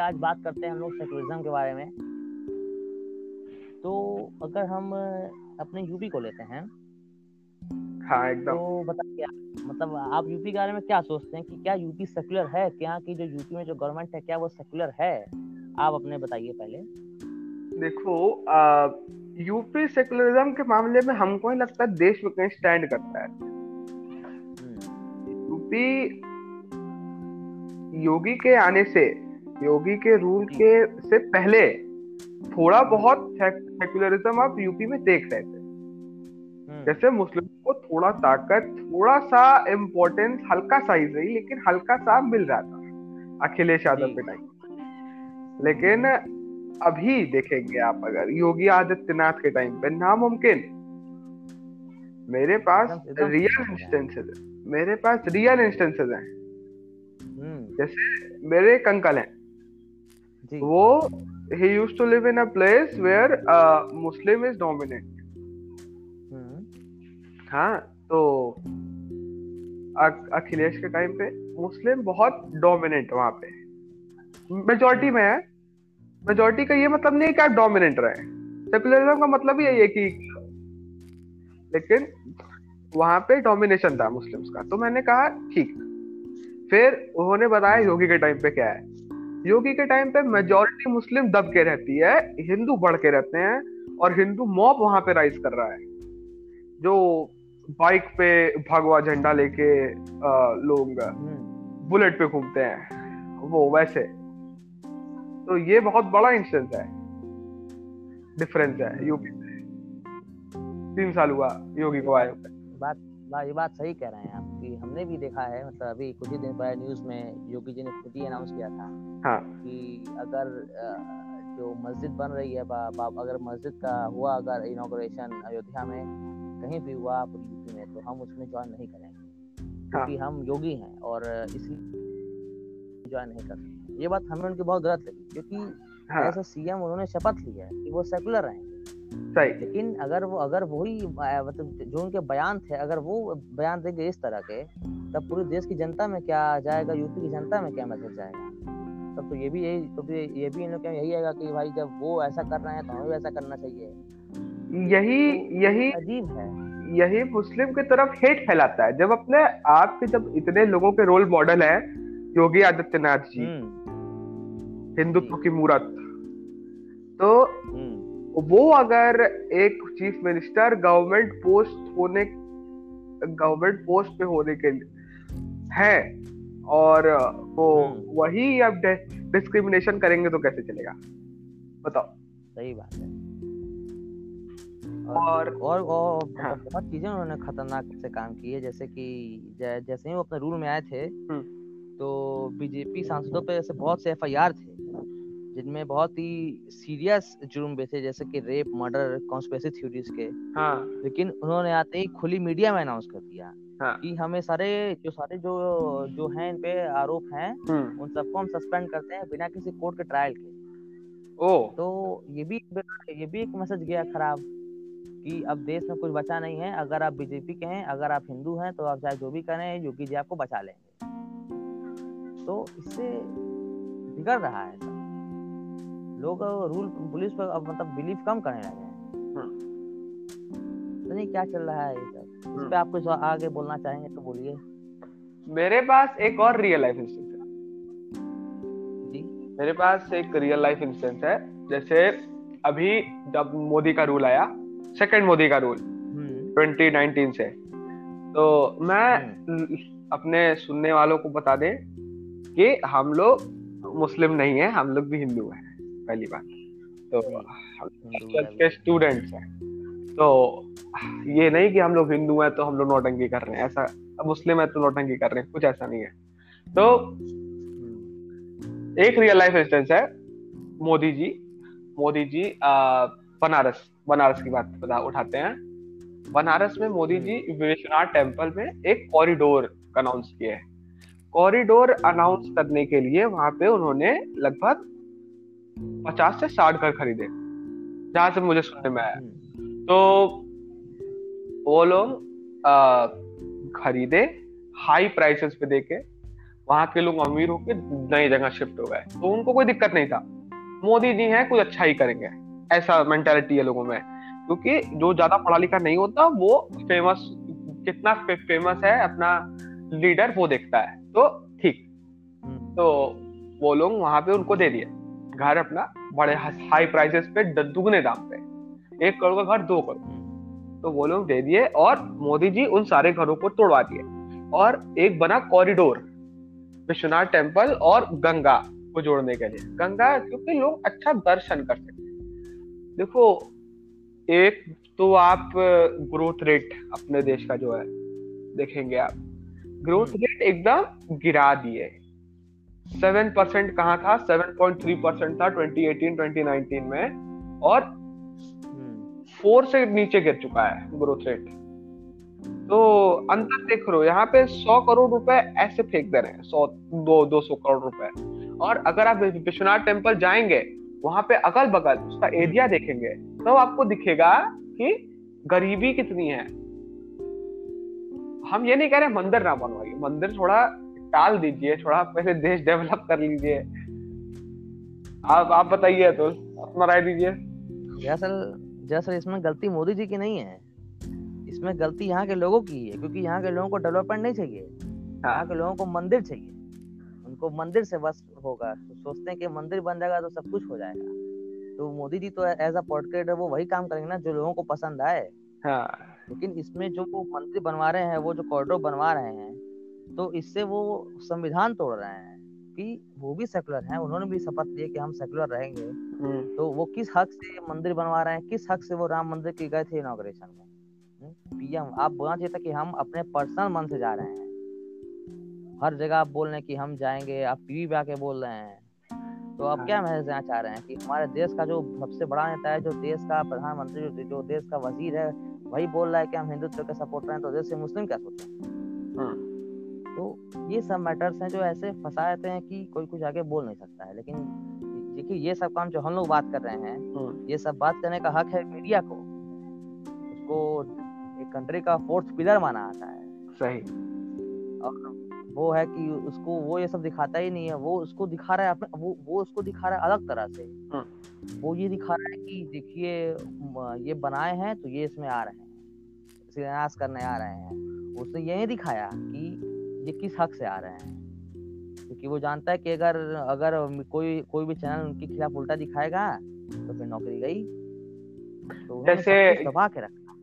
आज बात करते हैं हम लोग सेकुलरिज्म के बारे में। तो अगर हम अपने यूपी को लेते हैं हाँ एकदम। तो बताइए मतलब आप यूपी के बारे में क्या सोचते हैं कि क्या यूपी सेकुलर है? क्या की जो यूपी में जो गवर्नमेंट है क्या वो सेकुलर है? आप अपने बताइए पहले। देखो आ, यूपी सेकुलरिज्म के मामले में हमको ही लगता है देश में कहीं स्टैंड करता है। यूपी योगी के आने से योगी के रूल के से पहले थोड़ा बहुत सेकुलरिज्म आप यूपी में देख रहे थे। हम्म। जैसे मुस्लिम को थोड़ा ताकत थोड़ा सा इम्पोर्टेंस हल्का सा ही सही लेकिन हल्का सा मिल रहा था। अखिलेश यादव के टाइम लेकिन अभी देखेंगे आप अगर योगी आदित्यनाथ के टाइम पे नामुमकिन। मेरे पास रियल इंस्टेंसेस है। मेरे पास रियल इंस्टेंसेस हैं। हम्म। जैसे मेरे एक अंकल हैं। वो he use to live in a place where Muslim is dominant हाँ तो अखिलेश के टाइम पे मुस्लिम बहुत डोमिनेंट वहाँ पे। मेजोरिटी में है। मेजोरिटी का ये मतलब नहीं कि आप डोमिनेंट रहे। सेकुलरिज्म का मतलब ही है कि लेकिन वहाँ पे डोमिनेशन था मुस्लिम्स का। तो मैंने कहा ठीक। फिर उन्होंने बताया योगी के टाइम पे क्या है। योगी के टाइम पे मेजोरिटी मुस्लिम दब के रहती है, हिंदू बढ़ के रहते हैं और हिंदू मॉब वहाँ पे राइज कर रहा है। जो बाइक पे भगवा झंडा लेके लोग बुलेट पे घूमते हैं, वो वैसे। तो ये बहुत बड़ा इंस्टेंस है। डिफरेंस है यूपी तीन साल हुआ योगी को आए बात ये बात सही कह रहे हैं आप कि हमने भी देखा है मतलब अभी कुछ ही दिन पहले न्यूज़ में योगी जी ने खुद ही अनाउंस किया था हाँ. कि अगर जो मस्जिद बन रही है बा, बा, अगर मस्जिद का हुआ अगर इनोग्रेशन अयोध्या में कहीं भी हुआ यूपी में तो हम उसमें ज्वाइन नहीं करेंगे हाँ. क्योंकि हम योगी हैं और इसलिए ज्वाइन नहीं कर सकते ये बात हमें उनकी बहुत गलत लगी क्योंकि हाँ. ऐसा सीएम उन्होंने शपथ लिया है कि वो सेकुलर सही लेकिन अगर वो अगर वही मतलब जो उनके बयान थे अगर वो बयान देंगे इस तरह के तब पूरे देश की जनता में क्या जाएगा यूपी की जनता में क्या मैसेज जाएगा? तब तो ये भी यही तो भी ये भी इन लोग यही आएगा कि भाई जब वो ऐसा कर रहे हैं तो हमें भी ऐसा करना चाहिए। यही तो यही अजीब है। यही मुस्लिम की तरफ़ हेट फैलाता है। जब अपने आप के जब इतने लोगों के रोल मॉडल है योगी आदित्यनाथ जी हम्म। हिंदुत्व की मूर्त तो हम्म। वो अगर एक चीफ मिनिस्टर गवर्नमेंट पोस्ट होने गवर्नमेंट पोस्ट पे होने के लिए है और वो हम्म। वही अब डिस्क्रिमिनेशन करेंगे तो कैसे चलेगा? बताओ। सही बात है। और और, और हाँ. बहुत चीज़ें उन्होंने खतरनाक से काम की है जैसे कि जैसे ही वो अपने रूल में आए थे तो बीजेपी सांसदों पे ऐसे बहुत से एफआईआर थे। जिनमें बहुत ही सीरियस जुर्म भी थे जैसे कि रेप मर्डर कॉन्स्पेरेसी थ्योरीज के। हाँ। लेकिन उन्होंने आते ही खुली मीडिया में अनाउंस कर दिया हाँ. कि हमें सारे जो सारे जो जो हैं इन पे आरोप हैं हम्म। उन सबको हम सस्पेंड करते हैं बिना किसी कोर्ट के ट्रायल के। ओ। तो ये भी ये भी एक मैसेज गया खराब कि अब देश में कुछ बचा नहीं है। अगर आप बीजेपी के हैं अगर आप हिंदू हैं तो आप चाहे जो भी करें योगी जी आपको बचा लेंगे। तो इससे बिगड़ रहा है लोग रूल पुलिस पर अब मतलब बिलीव कम करने लगे हैं। हम्म। तो नहीं क्या चल रहा है ये सब। इस हम्म। पे आप कुछ आगे बोलना चाहेंगे तो बोलिए। मेरे पास एक और रियल लाइफ इंस्टेंस है। जी। मेरे पास एक रियल लाइफ इंस्टेंस है। जैसे अभी जब मोदी का रूल आया सेकंड मोदी का रूल 2019 हम्म। से। तो मैं अपने सुनने वालों को बता दें कि हम लोग मुस्लिम नहीं है हम लोग भी हिंदू हैं। पहली बात। तो के स्टूडेंट्स हैं। तो ये नहीं कि हम लोग हिंदू हैं तो हम लोग नौटंकी कर रहे हैं। ऐसा मुस्लिम है तो नौटंकी कर रहे हैं। कुछ ऐसा नहीं है। तो एक रियल लाइफ इंस्टेंस है। मोदी जी मोदी जी बनारस बनारस की बात बता उठाते हैं। बनारस में मोदी जी विश्वनाथ टेंपल में एक कॉरिडोर अनाउंस किया है। कॉरिडोर अनाउंस करने के लिए वहाँ पे उन्होंने लगभग पचास से साठ घर खरीदे। जहाँ से मुझे सुनने में आया। तो वो लोग खरीदे हाई प्राइसेस पे देके वहाँ के लोग अमीर होकर नई जगह शिफ्ट हो गए। तो उनको कोई दिक्कत नहीं था। मोदी जी हैं कुछ अच्छा ही करेंगे। ऐसा मेंटेलिटी है लोगों में। क्योंकि जो ज़्यादा पढ़ा लिखा नहीं होता वो फ़ेमस कितना फे, फ़ेमस है अपना लीडर वो देखता है। तो ठीक। हम्म। तो वो लोग वहाँ पे उनको दे दिए। घर अपना बड़े हाई प्राइसेस पे दुगने दाम पे। एक करोड़ का घर दो करोड़। हम्म। तो वो लोग दे दिए और मोदी जी उन सारे घरों को तोड़वा दिए। और एक बना कॉरिडोर विश्वनाथ टेंपल और गंगा को जोड़ने के लिए। गंगा क्योंकि लोग अच्छा दर्शन कर सकते देखो एक तो आप ग्रोथ रेट अपने देश का जो है देखेंगे आप। ग्रोथ रेट हम्म। एकदम गिरा दिए। सेवन परसेंट कहा था? सेवन पॉइंट थ्री परसेंट था ट्वेंटी एटीन ट्वेंटी नाइनटीन में और फोर। से नीचे गिर चुका है ग्रोथ रेट तो अंतर देख रो यहाँ पे सौ करोड़ रुपए ऐसे फेंक दे रहे हैं, सौ, दो दो सौ करोड़ रुपए। और अगर आप विश्वनाथ टेंपल जाएँगे, वहाँ पे अगल बगल उसका एरिया देखेंगे तो आपको दिखेगा कि गरीबी कितनी है। हम ये नहीं कह रहे मंदिर ना बनवाइए, मंदिर थोड़ा टाल दीजिए थोड़ा पहले देश डेवलप कर लीजिए। आप आप बताइए तो अपना राय दीजिए। दरअसल दरअसल इसमें गलती मोदी जी की नहीं है। इसमें गलती यहाँ के लोगों की है क्योंकि यहाँ के लोगों को डेवलपमेंट नहीं चाहिए। हाँ। यहाँ के लोगों को मंदिर चाहिए। उनको मंदिर से बस होगा तो सोचते हैं कि मंदिर बन जाएगा तो सब कुछ हो जाएगा। तो मोदी जी तो एज अ पोर्ट्रेट वो वही काम करेंगे ना जो लोगों को पसंद आए। हाँ। लेकिन इसमें जो वो मंदिर बनवा रहे हैं वो जो कॉरिडोर बनवा रहे हैं तो इससे वो संविधान तोड़ रहे हैं कि वो भी सेकुलर हैं उन्होंने भी शपथ लिए कि हम सेकुलर रहेंगे। हम्म। तो वो किस हक से मंदिर बनवा रहे हैं किस हक से वो राम मंदिर के गए थे इनोग्रेशन में? पीएम हम्म, आप बोलना चाहिए था कि हम अपने पर्सनल मन से जा रहे हैं। हर जगह आप बोल रहे हैं कि हम जाएँगे आप टीवी पे आके बोल रहे हैं। तो आप क्या मैसेज देना चाह रहे हैं कि हमारे देश का जो सबसे बड़ा नेता है जो देश का प्रधानमंत्री जो, जो देश का वज़ीर है वही बोल रहा है कि हम हिंदुत्व के सपोर्टर हैं तो देश से मुस्लिम क्या सोचे? हाँ। तो ये सब मैटर्स हैं जो ऐसे फंसा देते हैं कि कोई कुछ आगे बोल नहीं सकता है। लेकिन देखिए ये सब काम जो हम लोग बात कर रहे हैं हाँ। ये सब बात करने का हक है मीडिया को। उसको एक कंट्री का फोर्थ पिलर माना आता है। सही। और वो है कि उसको वो ये सब दिखाता ही नहीं है। वो उसको दिखा रहा है अपने वो वो उसको दिखा रहा है अलग तरह से। हाँ। वो ये दिखा रहा है कि देखिए ये बनाए हैं तो ये इसमें आ रहे हैं। करने आ रहे हैं। उसने यही दिखाया कि ये किस हक से आ रहे हैं? क्योंकि वो जानता है कि अगर अगर कोई कोई भी चैनल उनके खिलाफ उल्टा दिखाएगा तो फिर नौकरी गई। तो जैसे दबा के रखा।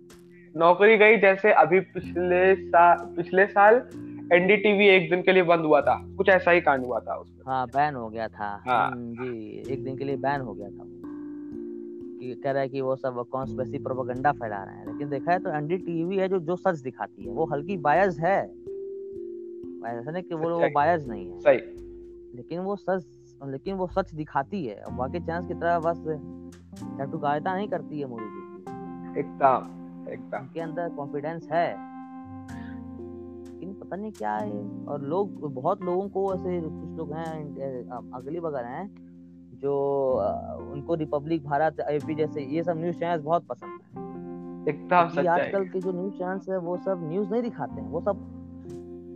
नौकरी गई जैसे अभी पिछले साल पिछले साल एनडीटीवी एक दिन के लिए बंद हुआ था। कुछ ऐसा ही कांड हुआ था उसमें। हाँ बैन हो गया था। हाँ। जी एक दिन के लिए बैन हो गया था। कि कह रहा है कि वो सब कॉन्स्पेसी प्रोपेगेंडा फैला रहे हैं। लेकिन देखा है तो एनडीटीवी है जो जो सच दिखाती है। वो हल्की बायस है। ऐसा नहीं कि वो लोग बायस नहीं है। सही। लेकिन वो सच लेकिन वो सच दिखाती है। बाकी चांस की तरह बस टटुकायता नहीं करती है मोदी जी। एकदम एकदम। के अंदर कॉन्फिडेंस है। लेकिन पता नहीं क्या है और लोग बहुत लोगों को ऐसे कुछ लोग हैं अगली बगल हैं जो उनको रिपब्लिक भारत एपी जैसे ये सब न्यूज़ चैनल बहुत पसंद है। एकदम सच्चाई। आजकल के जो न्यूज़ चैनल्स है वो सब न्यूज़ नहीं दिखाते हैं वो सब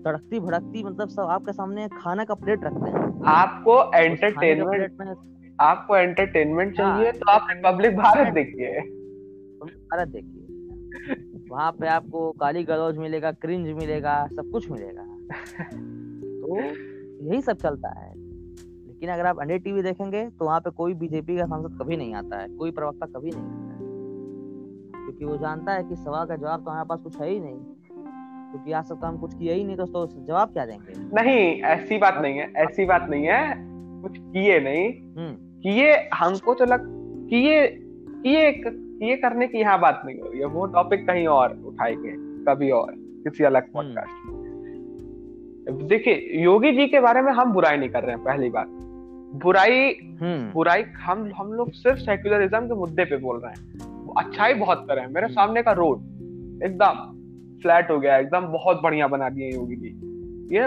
तड़कती भड़कती मतलब सब आपके सामने खाना का प्लेट रखते हैं। आपको एंटरटेनमेंट आपको एंटरटेनमेंट चाहिए हाँ, तो आप रिपब्लिक भारत देखिए। भारत देखिए। वहाँ पे आपको काली गलौज मिलेगा क्रिंज मिलेगा सब कुछ मिलेगा। तो यही सब चलता है। लेकिन अगर आप अंडे टीवी देखेंगे तो वहाँ पे कोई बीजेपी का सांसद कभी नहीं आता है कोई प्रवक्ता कभी नहीं आता है। क्योंकि वो जानता है कि सवाल का जवाब तो हमारे पास कुछ है ही नहीं। क्योंकि आज तक हम कुछ किया ही नहीं तो, तो जवाब क्या देंगे नहीं ऐसी बात नहीं है ऐसी बात नहीं है कुछ किए नहीं हम्म। किए हमको तो लग किए किए ये करने की यहाँ बात नहीं हो रही है वो टॉपिक कहीं और उठाएँगे कभी और किसी अलग पॉडकास्ट हम्म। देखिए योगी जी के बारे में हम बुराई नहीं कर रहे हैं पहली बात बुराई हम्म। बुराई हम हम लोग सिर्फ़ सेक्युलरिज्म के मुद्दे पे बोल रहे हैं अच्छाई बहुत कर रहे हैं मेरे। सामने का रोड एकदम फ्लैट हो गया एकदम बहुत बढ़िया बना दिए योगी जी। ये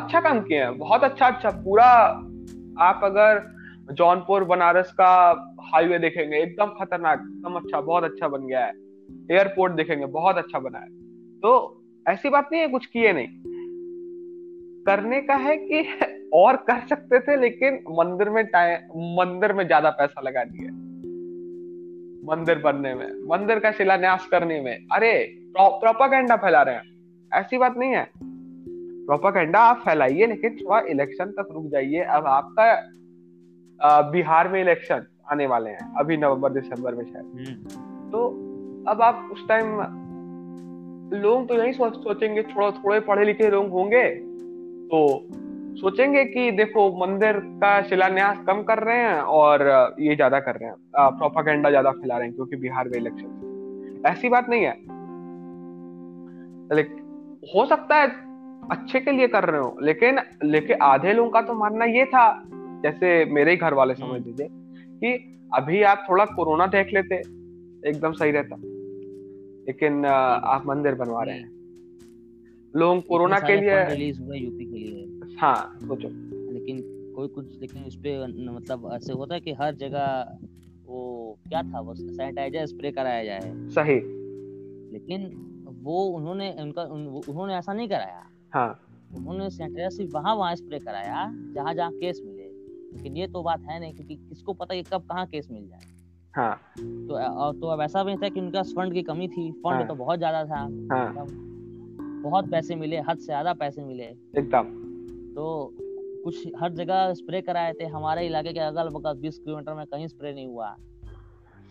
अच्छा काम किए हैं बहुत अच्छा अच्छा पूरा आप अगर जौनपुर बनारस का हाईवे देखेंगे एकदम खतरनाक एकदम अच्छा बहुत अच्छा बन गया है। एयरपोर्ट देखेंगे बहुत अच्छा बना है। तो ऐसी बात नहीं है कुछ किए नहीं। करने का है कि और कर सकते थे लेकिन मंदिर में टाइम मंदिर में ज़्यादा पैसा लगा दिया। मंदिर बनने में मंदिर का शिलान्यास करने में। अरे प्रोपागेंडा फैला रहे हैं। ऐसी बात नहीं है। प्रोपागेंडा आप फैलाइए लेकिन थोड़ा इलेक्शन तक रुक जाइए। अब आपका बिहार में इलेक्शन आने वाले हैं अभी नवंबर दिसंबर में शायद। हम्म। तो अब आप उस टाइम लोग तो यही सोच सोचेंगे थोड़ा थोड़े पढ़े लिखे लोग होंगे तो सोचेंगे कि देखो मंदिर का शिलान्यास कम कर रहे हैं और ये ज़्यादा कर रहे हैं। प्रोपागेंडा ज़्यादा फैला रहे हैं क्योंकि बिहार में इलेक्शन ऐसी बात नहीं है। लेकिन हो सकता है अच्छे के लिए कर रहे हो लेकिन लेकिन आधे लोगों का तो मानना ये था जैसे मेरे ही घर वाले समझ हम्म। लीजिए कि अभी आप थोड़ा कोरोना देख लेते एकदम सही रहता। लेकिन आप मंदिर बनवा रहे हैं। लोग कोरोना के लिए यूपी के लिए। हाँ सोचो। लेकिन कोई कुछ लेकिन उस पे मतलब ऐसे होता है कि हर जगह वो क्या था वो सैनिटाइजर स्प्रे कराया जाए। सही। लेकिन वो उन्होंने उनका उन, उन्होंने ऐसा नहीं कराया। हाँ। उन्होंने सैनिटाइजर सिर्फ़ वहाँ वहाँ स्प्रे कराया जहाँ जहाँ केस मिले। लेकिन ये तो बात है नहीं क्योंकि किसको पता कि कब कहाँ केस मिल जाए। हाँ। तो तो अब ऐसा भी था कि उनका फंड की कमी थी। फंड हाँ, तो बहुत ज़्यादा था। हाँ, बहुत पैसे मिले हद से ज़्यादा पैसे मिले। एकदम। तो कुछ हर जगह स्प्रे कराए थे। हमारे इलाके के अगल बगल बीस किलोमीटर में कहीं स्प्रे नहीं हुआ।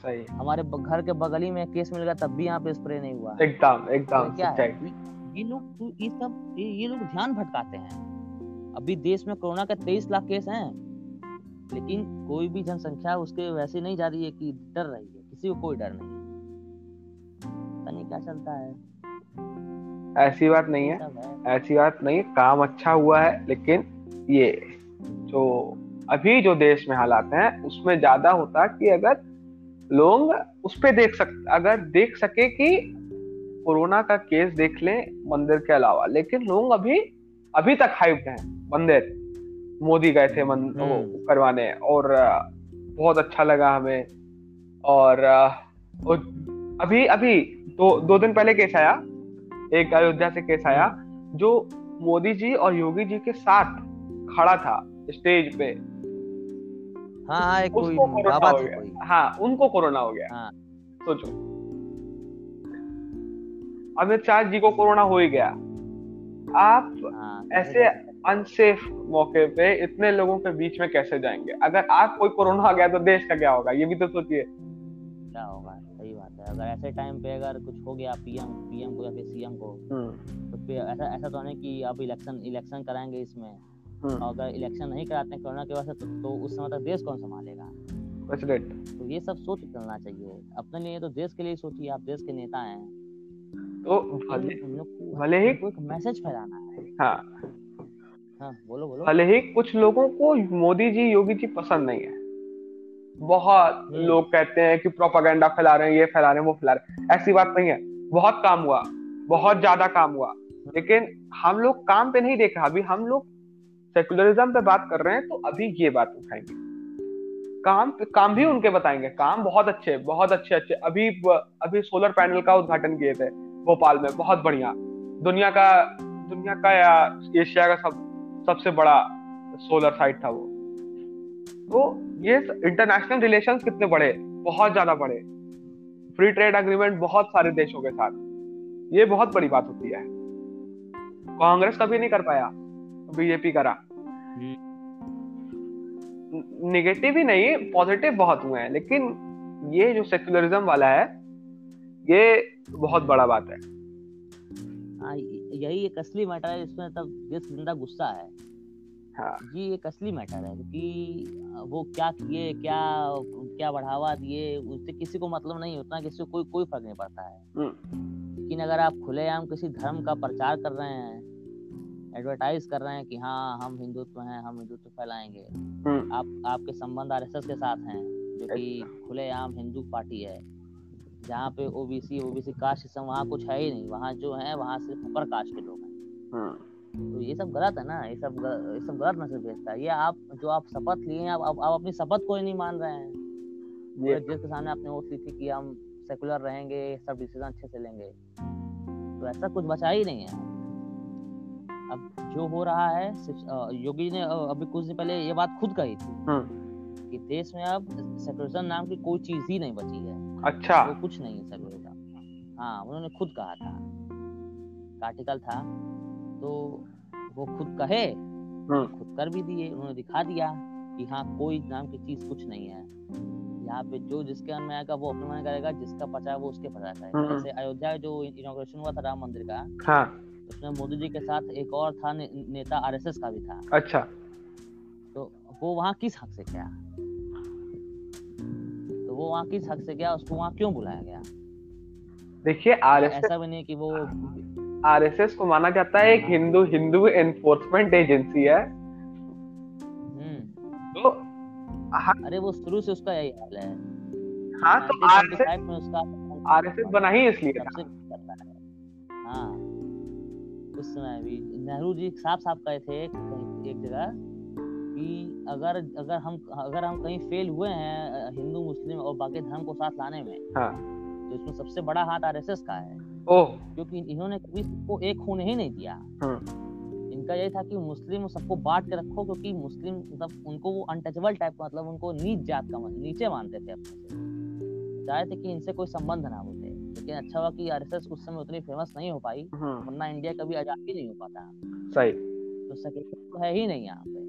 सही। हमारे घर के बगल ही में केस मिल गया तब भी यहाँ पे स्प्रे नहीं हुआ। एकदम एकदम तो क्या है? ये लोग तो ये सब ये लोग ध्यान भटकाते हैं। अभी देश में कोरोना के तेईस लाख केस हैं लेकिन कोई भी जनसंख्या उसके वैसे नहीं जा रही है कि डर रही है। किसी को कोई डर नहीं पता नहीं क्या चलता है। ऐसी बात नहीं है। ऐसी बात नहीं काम अच्छा हुआ है लेकिन ये जो अभी जो देश में हालात हैं उसमें ज़्यादा होता कि अगर लोग उस पर देख सक अगर देख सके कि कोरोना का केस देख लें मंदिर के अलावा लेकिन लोग अभी अभी तक हाइप हैं मंदिर। मोदी गए थे मन वो हम्म। करवाने और बहुत अच्छा लगा हमें। और, और अभी अभी दो दो दिन पहले केस आया एक अयोध्या से केस आया जो मोदी जी और योगी जी के साथ खड़ा था स्टेज पे। हाँ, हाँ एक उसको कोरोना हो गया। हाँ उनको कोरोना हो गया। हाँ. सोचो। अमित शाह जी को कोरोना हो ही गया। आप हाँ, ऐसे अनसेफ मौके पे इतने लोगों के बीच में कैसे जाएँगे? अगर आप कोई कोरोना आ गया तो देश का क्या होगा? ये भी तो सोचिए। क्या होगा? अगर ऐसे टाइम पे अगर कुछ हो गया पीएम पीएम को या फिर सीएम को हम्म। तो ऐसा ऐसा तो नहीं कि अब इलेक्शन इलेक्शन कराएँगे इसमें। हम्म। और अगर इलेक्शन नहीं कराते हैं कोरोना की वजह से तो, तो उस समय तक देश कौन संभालेगा? तो ये सब सोच चलना चाहिए। अपने लिए तो देश के लिए सोचिए आप देश के नेता हैं। तो भले भले ही एक मैसेज फैलाना है। हाँ। हाँ, बोलो बोलो। भले ही कुछ लोगों को मोदी जी योगी जी पसंद नहीं है। बहुत हम्म। लोग कहते हैं कि प्रोपागेंडा फैला रहे हैं ये फैला रहे हैं वो फैला रहे हैं। ऐसी बात नहीं है। बहुत काम हुआ बहुत ज़्यादा काम हुआ। लेकिन हम लोग काम पे नहीं देख रहे अभी हम लोग सेकुलरिज्म पे बात कर रहे हैं तो अभी ये बात उठाएँगे। काम काम भी उनके बताएँगे। काम बहुत अच्छे बहुत अच्छे अच्छे। अभी अभी सोलर पैनल का उद्घाटन किए थे भोपाल में बहुत बढ़िया। दुनिया का दुनिया का या एशिया का सब सबसे बड़ा सोलर साइट था वो। तो ये इंटरनेशनल रिलेशन कितने बड़े? बहुत ज़्यादा बड़े। फ्री ट्रेड अग्रीमेंट बहुत सारे देशों के साथ। ये बहुत बड़ी बात होती है। कांग्रेस कभी नहीं कर पाया। बीजेपी करा। निगेटिव ही नहीं पॉजिटिव बहुत हुए हैं। लेकिन ये जो सेक्युलरिज्म वाला है, ये बहुत बड़ा बात है। हाँ यही एक असली मैटर है इसमें तब जिस ज़िंदा गुस्सा है। हाँ ये एक असली मैटर है कि वो क्या किए क्या क्या बढ़ावा दिए उससे किसी को मतलब नहीं होता किसी को कोई कोई फ़र्क नहीं पड़ता है। हम्म। लेकिन अगर आप खुलेआम किसी धर्म का प्रचार कर रहे हैं एडवर्टाइज कर रहे हैं कि हाँ हम हिंदुत्व हैं हम हिंदुत्व फैलाएँगे। हम्म। आप आपके संबंध आरएसएस के साथ हैं जो कि खुलेआम हिंदू पार्टी है। जहाँ पे ओबीसी ओबीसी कास्ट सिस्टम वहाँ कुछ है ही नहीं। वहाँ जो है वहाँ सिर्फ़ अपर कास्ट के लोग हैं। हाँ। तो ये सब गलत है ना ये सब ये सब गलत मैसेज भेजता है। ये आप जो आप शपथ लिए हैं आप, आप, आप अपनी शपथ को ही नहीं मान रहे हैं। जिसके सामने आपने वो ली थी कि हम सेकुलर रहेंगे सब डिसीज़न अच्छे से लेंगे। तो ऐसा कुछ बचा ही नहीं है। अब जो हो रहा है योगी ने अभी कुछ दिन पहले ये बात खुद कही थी कि देश में अब सेकुलरिज्म नाम की कोई चीज़ ही नहीं बची है। अच्छा। वो कुछ नहीं है सेकुलरिज्म हाँ उन्होंने खुद कहा था। आर्टिकल था। तो वो खुद कहे खुद कर भी दिए उन्होंने दिखा दिया कि हाँ कोई नाम की चीज़ कुछ नहीं है। यहाँ पे जो जिसके मन में आएगा वो अपने मन करेगा जिसका पचा वो उसके पचा करेगा जैसे अयोध्या जो इनोग्रेशन हुआ था राम मंदिर का हाँ। उसमें मोदी जी के साथ एक और था ने, नेता आरएसएस का भी था। अच्छा। तो वो वहाँ किस हक से गया? तो वो वहाँ किस हक से गया? उसको वहाँ क्यों बुलाया गया? देखिए आरएसएस ऐसा भी नहीं कि वो आरएसएस को माना जाता है एक हिंदू हिंदू एनफोर्समेंट एजेंसी है। हम्म। तो हाँ। अरे वो शुरू से उसका यही हाल है। हाँ तो आरएसएस आरएसएस बना ही इसलिए हाँ। उस समय भी नेहरू जी साफ़ साफ़ कहे थे एक जगह कि अगर अगर हम अगर हम कहीं फेल हुए हैं हिंदू मुस्लिम और बाकी धर्म को साथ लाने में हाँ. तो इसमें सबसे बड़ा हाथ आरएसएस का है। ओह। क्योंकि इन्होंने कभी सबको एक होने ही नहीं दिया। हाँ. इनका यही था कि मुस्लिम सबको बांट के रखो क्योंकि मुस्लिम मतलब उनको वो अनटचेबल टाइप का मतलब उनको नीच जात का नीचे मानते थे अपने से। चाहते थे कि इनसे कोई संबंध ना होते। लेकिन अच्छा हुआ कि आरएसएस उस समय उतनी फ़ेमस नहीं हो पाई हाँ। वरना इंडिया कभी आज़ाद ही नहीं हो पाता। सही। तो सेक्युलरिज्म तो है ही नहीं यहाँ पे।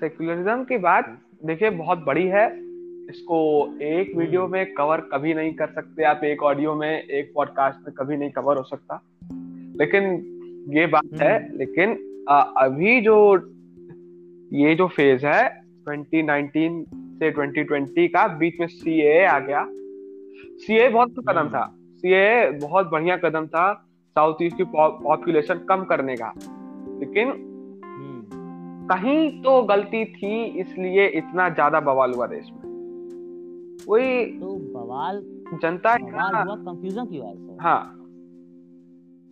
सेक्युलरिज्म की बात देखिए बहुत बड़ी है। इसको एक वीडियो हम्म। में कवर कभी नहीं कर सकते आप एक ऑडियो में एक पॉडकास्ट में कभी नहीं कवर हो सकता लेकिन ये बात है हम्म। लेकिन आ, अभी जो ये जो फ़ेज़ है 2019 से 2020 का बीच में सी आ गया सी बहुत तो कदम था सी हम्म। बहुत बढ़िया कदम था साउथ ईस्ट की पॉपुलेशन कम करने का लेकिन हम्म। कहीं तो गलती थी इसलिए इतना ज़्यादा बवाल हुआ देश में कोई तो बवाल जनता कंफ्यूजन की वजह से। हाँ।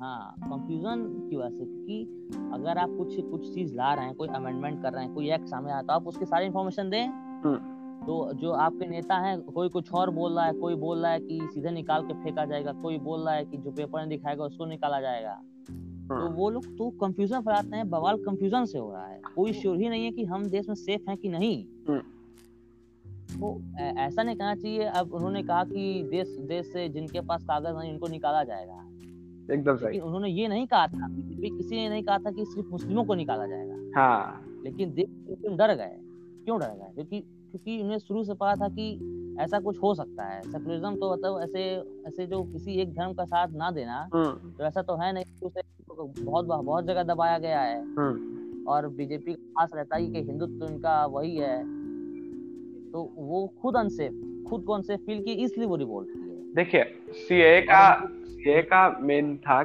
हाँ कंफ्यूजन की वजह से क्योंकि अगर आप कुछ कुछ चीज़ ला रहे हैं कोई अमेंडमेंट कर रहे हैं कोई एक्ट सामने आता है आप उसकी सारी इन्फॉर्मेशन दें। हम्म। तो जो आपके नेता हैं कोई कुछ और बोल रहा है कोई बोल रहा है कि सीधे निकाल के फेंका जाएगा कोई बोल रहा है कि जो पेपर में दिखाएगा उसको निकाला जाएगा। तो हाँ। वो लोग तो कंफ्यूजन फैलाते हैं बवाल कंफ्यूजन से हो रहा है। कोई श्योर ही नहीं है कि हम देश में सेफ़ हैं कि नहीं। तो ऐसा नहीं कहना चाहिए। अब उन्होंने कहा कि देश देश से जिनके पास कागज़ नहीं उनको निकाला जाएगा। एकदम सही। उन्होंने ये नहीं कहा था किसी ने नहीं कहा था कि सिर्फ़ मुस्लिमों को निकाला जाएगा। हाँ। लेकिन देख मुस्लिम डर गए। क्यों डर गए? क्योंकि क्योंकि उन्हें शुरू से पता था कि ऐसा कुछ हो सकता है। सेकुलरिज्म तो मतलब ऐसे ऐसे जो किसी एक धर्म का साथ ना देना हम्म। तो ऐसा तो है नहीं उसे बहुत बहुत जगह दबाया गया है। हम्म। और बीजेपी का खास रहता है कि हिंदुत्व तो इनका वही है। तो वो खुद अनसेफ खुद को अनसेफ फील की इसलिए वो रिवोल्ट देखिए सीए का ये का मेन था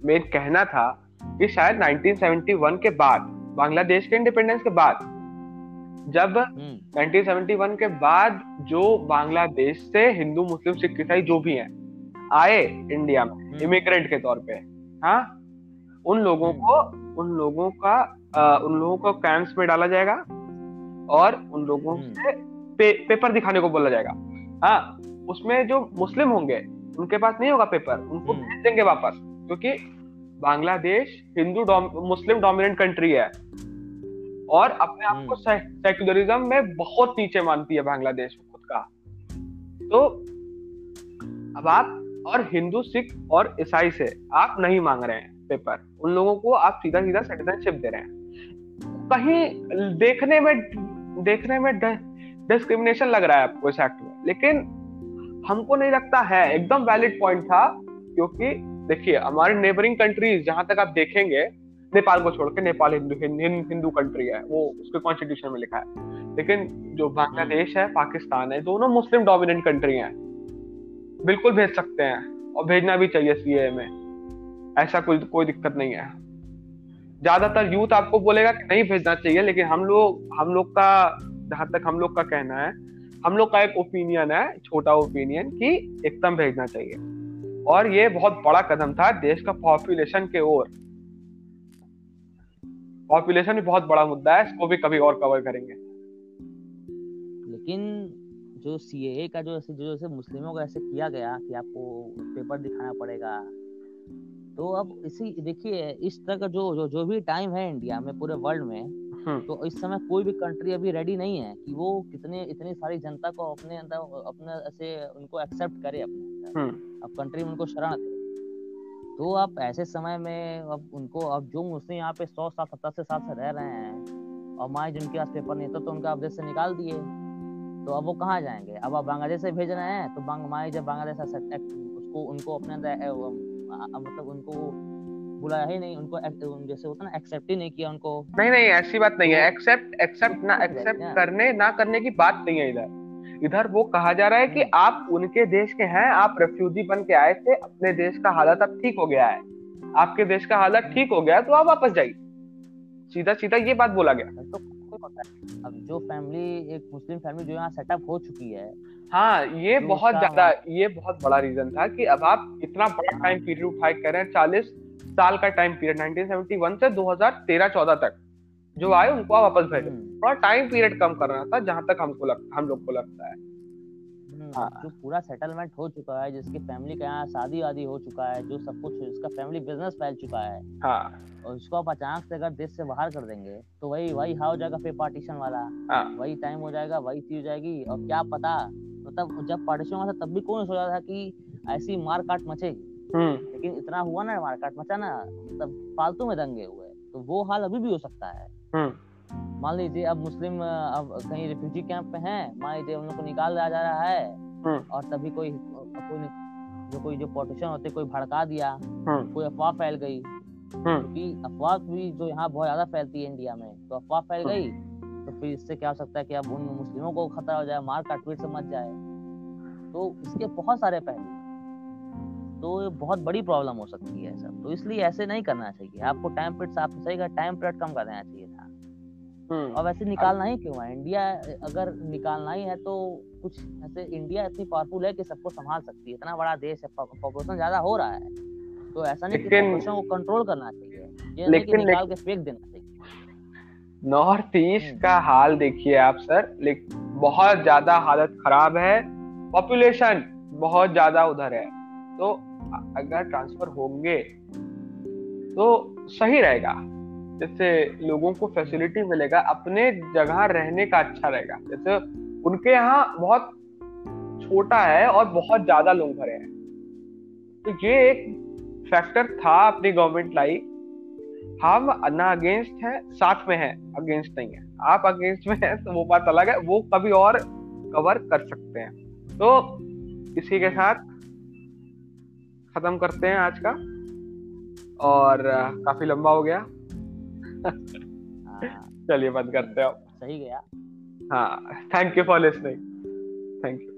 मेन कहना था कि शायद 1971 के बाद बांग्लादेश के इंडिपेंडेंस के बाद जब 1971 हम्म। के बाद जो बांग्लादेश से हिंदू मुस्लिम सिख ईसाई जो भी हैं आए इंडिया में इमिग्रेंट हम्म। के तौर पे हाँ उन लोगों हम्म। को उन लोगों का आ, उन लोगों को कैंप्स में डाला जाएगा और उन लोगों से पे, पेपर दिखाने को बोला जाएगा हाँ उसमें जो मुस्लिम होंगे उनके पास नहीं होगा पेपर उनको हम्म। भेज देंगे वापस क्योंकि Bangladesh Hindu Muslim dominant country है और अपने आप को सेक्युलरिज्म हम्म। में बहुत नीचे मानती है बांग्लादेश खुद का तो अब आप और हिंदू सिख और ईसाई से आप नहीं मांग रहे हैं पेपर उन लोगों को आप सीधा सीधा सिटीजनशिप दे रहे हैं कहीं देखने में देखने में डिस्क्रिमिनेशन लग रहा है आपको इस एक्ट में। लेकिन हमको नहीं लगता है, एकदम वैलिड पॉइंट था, क्योंकि देखिए, हमारे नेबरिंग कंट्रीज़ जहाँ तक आप देखेंगे, नेपाल को छोड़ के नेपाल हिंदू हिंदू कंट्री है, वो उसके कॉन्स्टिट्यूशन में लिखा है। लेकिन जो बांग्लादेश है, पाकिस्तान है, दोनों मुस्लिम डोमिनेंट कंट्री हैं। बिल्कुल भेज सकते हैं, और भेजना भी चाहिए सी में। ऐसा कोई कोई दिक्कत नहीं है। ज़्यादातर यूथ आपको बोलेगा कि नहीं भेजना चाहिए, लेकिन हम लोग हम लोग का जहाँ तक हम लोग का कहना है, हम लोग का एक ओपिनियन है, छोटा ओपिनियन कि एकदम भेजना चाहिए और ये बहुत बड़ा कदम था देश का पॉपुलेशन के ओर पॉपुलेशन भी बहुत बड़ा मुद्दा है, इसको भी कभी और कवर करेंगे लेकिन जो सी का जो ऐसे जो ऐसे मुस्लिमों का ऐसे किया गया कि आपको पेपर दिखाना पड़ेगा तो अब इसी, देखिए, इस तरह का जो जो जो भी टाइम है इंडिया में, पूरे वर्ल्ड में। तो इस समय कोई भी कंट्री अभी रेडी नहीं है कि वो कितने इतनी सारी जनता को अपने अंदर अपने से उनको एक्सेप्ट करे अपने हम्म। अब कंट्री में उनको शरण दे तो अब ऐसे समय में अब उनको अब जो मुस्लिम यहाँ पे सौ साल सत्तर से साल से रह रहे हैं और माए जिनके पास पेपर नहीं था तो उनका अब देश से निकाल दिए। तो अब वो कहाँ जाएँगे? अब आप बांग्लादेश से भेज रहे हैं तो माए जब बांग्लादेश उसको उनको अपने अंदर मतलब उनको बुलाया ही नहीं उनको जैसे होता ना एक्सेप्ट ही नहीं किया उनको। नहीं नहीं ऐसी बात नहीं है। एक्सेप्ट एक्सेप्ट ना एक्सेप्ट करने ना करने की बात नहीं है इधर। इधर वो कहा जा रहा है कि आप उनके देश के हैं आप रेफ्यूजी बन के आए थे अपने देश का हालत अब ठीक हो गया है। आपके देश का हालत ठीक हो गया तो आप वापस जाइए। सीधा सीधा ये बात बोला गया। तो अब जो फैमिली एक मुस्लिम फैमिली जो यहाँ सेटअप हो चुकी है हाँ ये बहुत ज़्यादा ये बहुत बड़ा रीजन था कि अब आप इतना बड़ा टाइम पीरियड उठाए कर रहे हैं चालीस साल का टाइम पीरियड 1971 से 2013-14 तक जो आए उनको आप वापस भेजो हम्म। थोड़ा टाइम पीरियड कम करना था जहाँ तक हमको लगता हम लोग को लगता है हाँ। जो पूरा सेटलमेंट हो चुका है जिसकी फैमिली का यहाँ शादी वादी हो चुका है जो सब कुछ इसका फैमिली बिज़नेस फैल चुका है हाँ। और उसको आप अचानक से अगर देश से बाहर कर देंगे तो वही वही हो जाएगा फिर पार्टीशन वाला हाँ। वही टाइम हो जाएगा वही चीज़ हो जाएगी और क्या पता मतलब तो जब पार्टीशन हुआ था तब भी कौन सोचा था कि ऐसी मार काट मचेगी। लेकिन इतना हुआ ना मार काट मचा ना मतलब फालतू में दंगे हुए। तो वो हाल अभी भी हो सकता है। हम्म। मान लीजिए अब मुस्लिम अब कहीं रिफ्यूजी कैंप पे हैं मान लीजिए उन लोग को निकाल दिया जा रहा है हम्म। और तभी कोई कोई जो कोई जो पोलिटिशियन होते कोई भड़का दिया हम्म। कोई अफवाह फैल गई। क्योंकि अफवाह भी जो यहाँ बहुत ज़्यादा फैलती है इंडिया में तो अफवाह फैल गई तो फिर इससे क्या हो सकता है कि अब उन मुस्लिमों को खतरा हो जाए मार काट पीट से मच जाए। तो इसके बहुत सारे पहलू तो बहुत बड़ी प्रॉब्लम हो सकती है सब तो इसलिए ऐसे नहीं करना चाहिए। आपको टाइम पीरियड आप सही का टाइम पीरियड कम कर देना चाहिए था। हम्म। और वैसे निकालना ही क्यों है? इंडिया अगर निकालना ही है तो कुछ ऐसे इंडिया इतनी पावरफुल है कि सबको संभाल सकती है। इतना बड़ा देश है पॉपुलेशन ज़्यादा हो रहा है। तो ऐसा नहीं कि पॉपुलेशन को कंट्रोल करना चाहिए। ये लेकिन निकाल के फेंक देना चाहिए। नॉर्थ ईस्ट का हाल देखिए आप सर लेकिन बहुत ज़्यादा हालत खराब है। पॉपुलेशन बहुत ज़्यादा उधर है। तो अगर ट्रांसफ़र होंगे तो सही रहेगा। जैसे लोगों को फैसिलिटी मिलेगा, अपने जगह रहने का अच्छा रहेगा। जैसे उनके यहाँ बहुत छोटा है और बहुत ज़्यादा लोग भरे हैं। तो ये एक फैक्टर था अपनी गवर्नमेंट लाई हम ना अगेंस्ट है, साथ में है अगेंस्ट नहीं है। आप अगेंस्ट में है तो वो बात अलग है, वो कभी और कवर कर सकते हैं। तो इसी के साथ खत्म करते हैं आज का। और काफ़ी लंबा हो गया। हाँ। चलिए बंद करते हैं। सही गया। हाँ thank you for listening thank you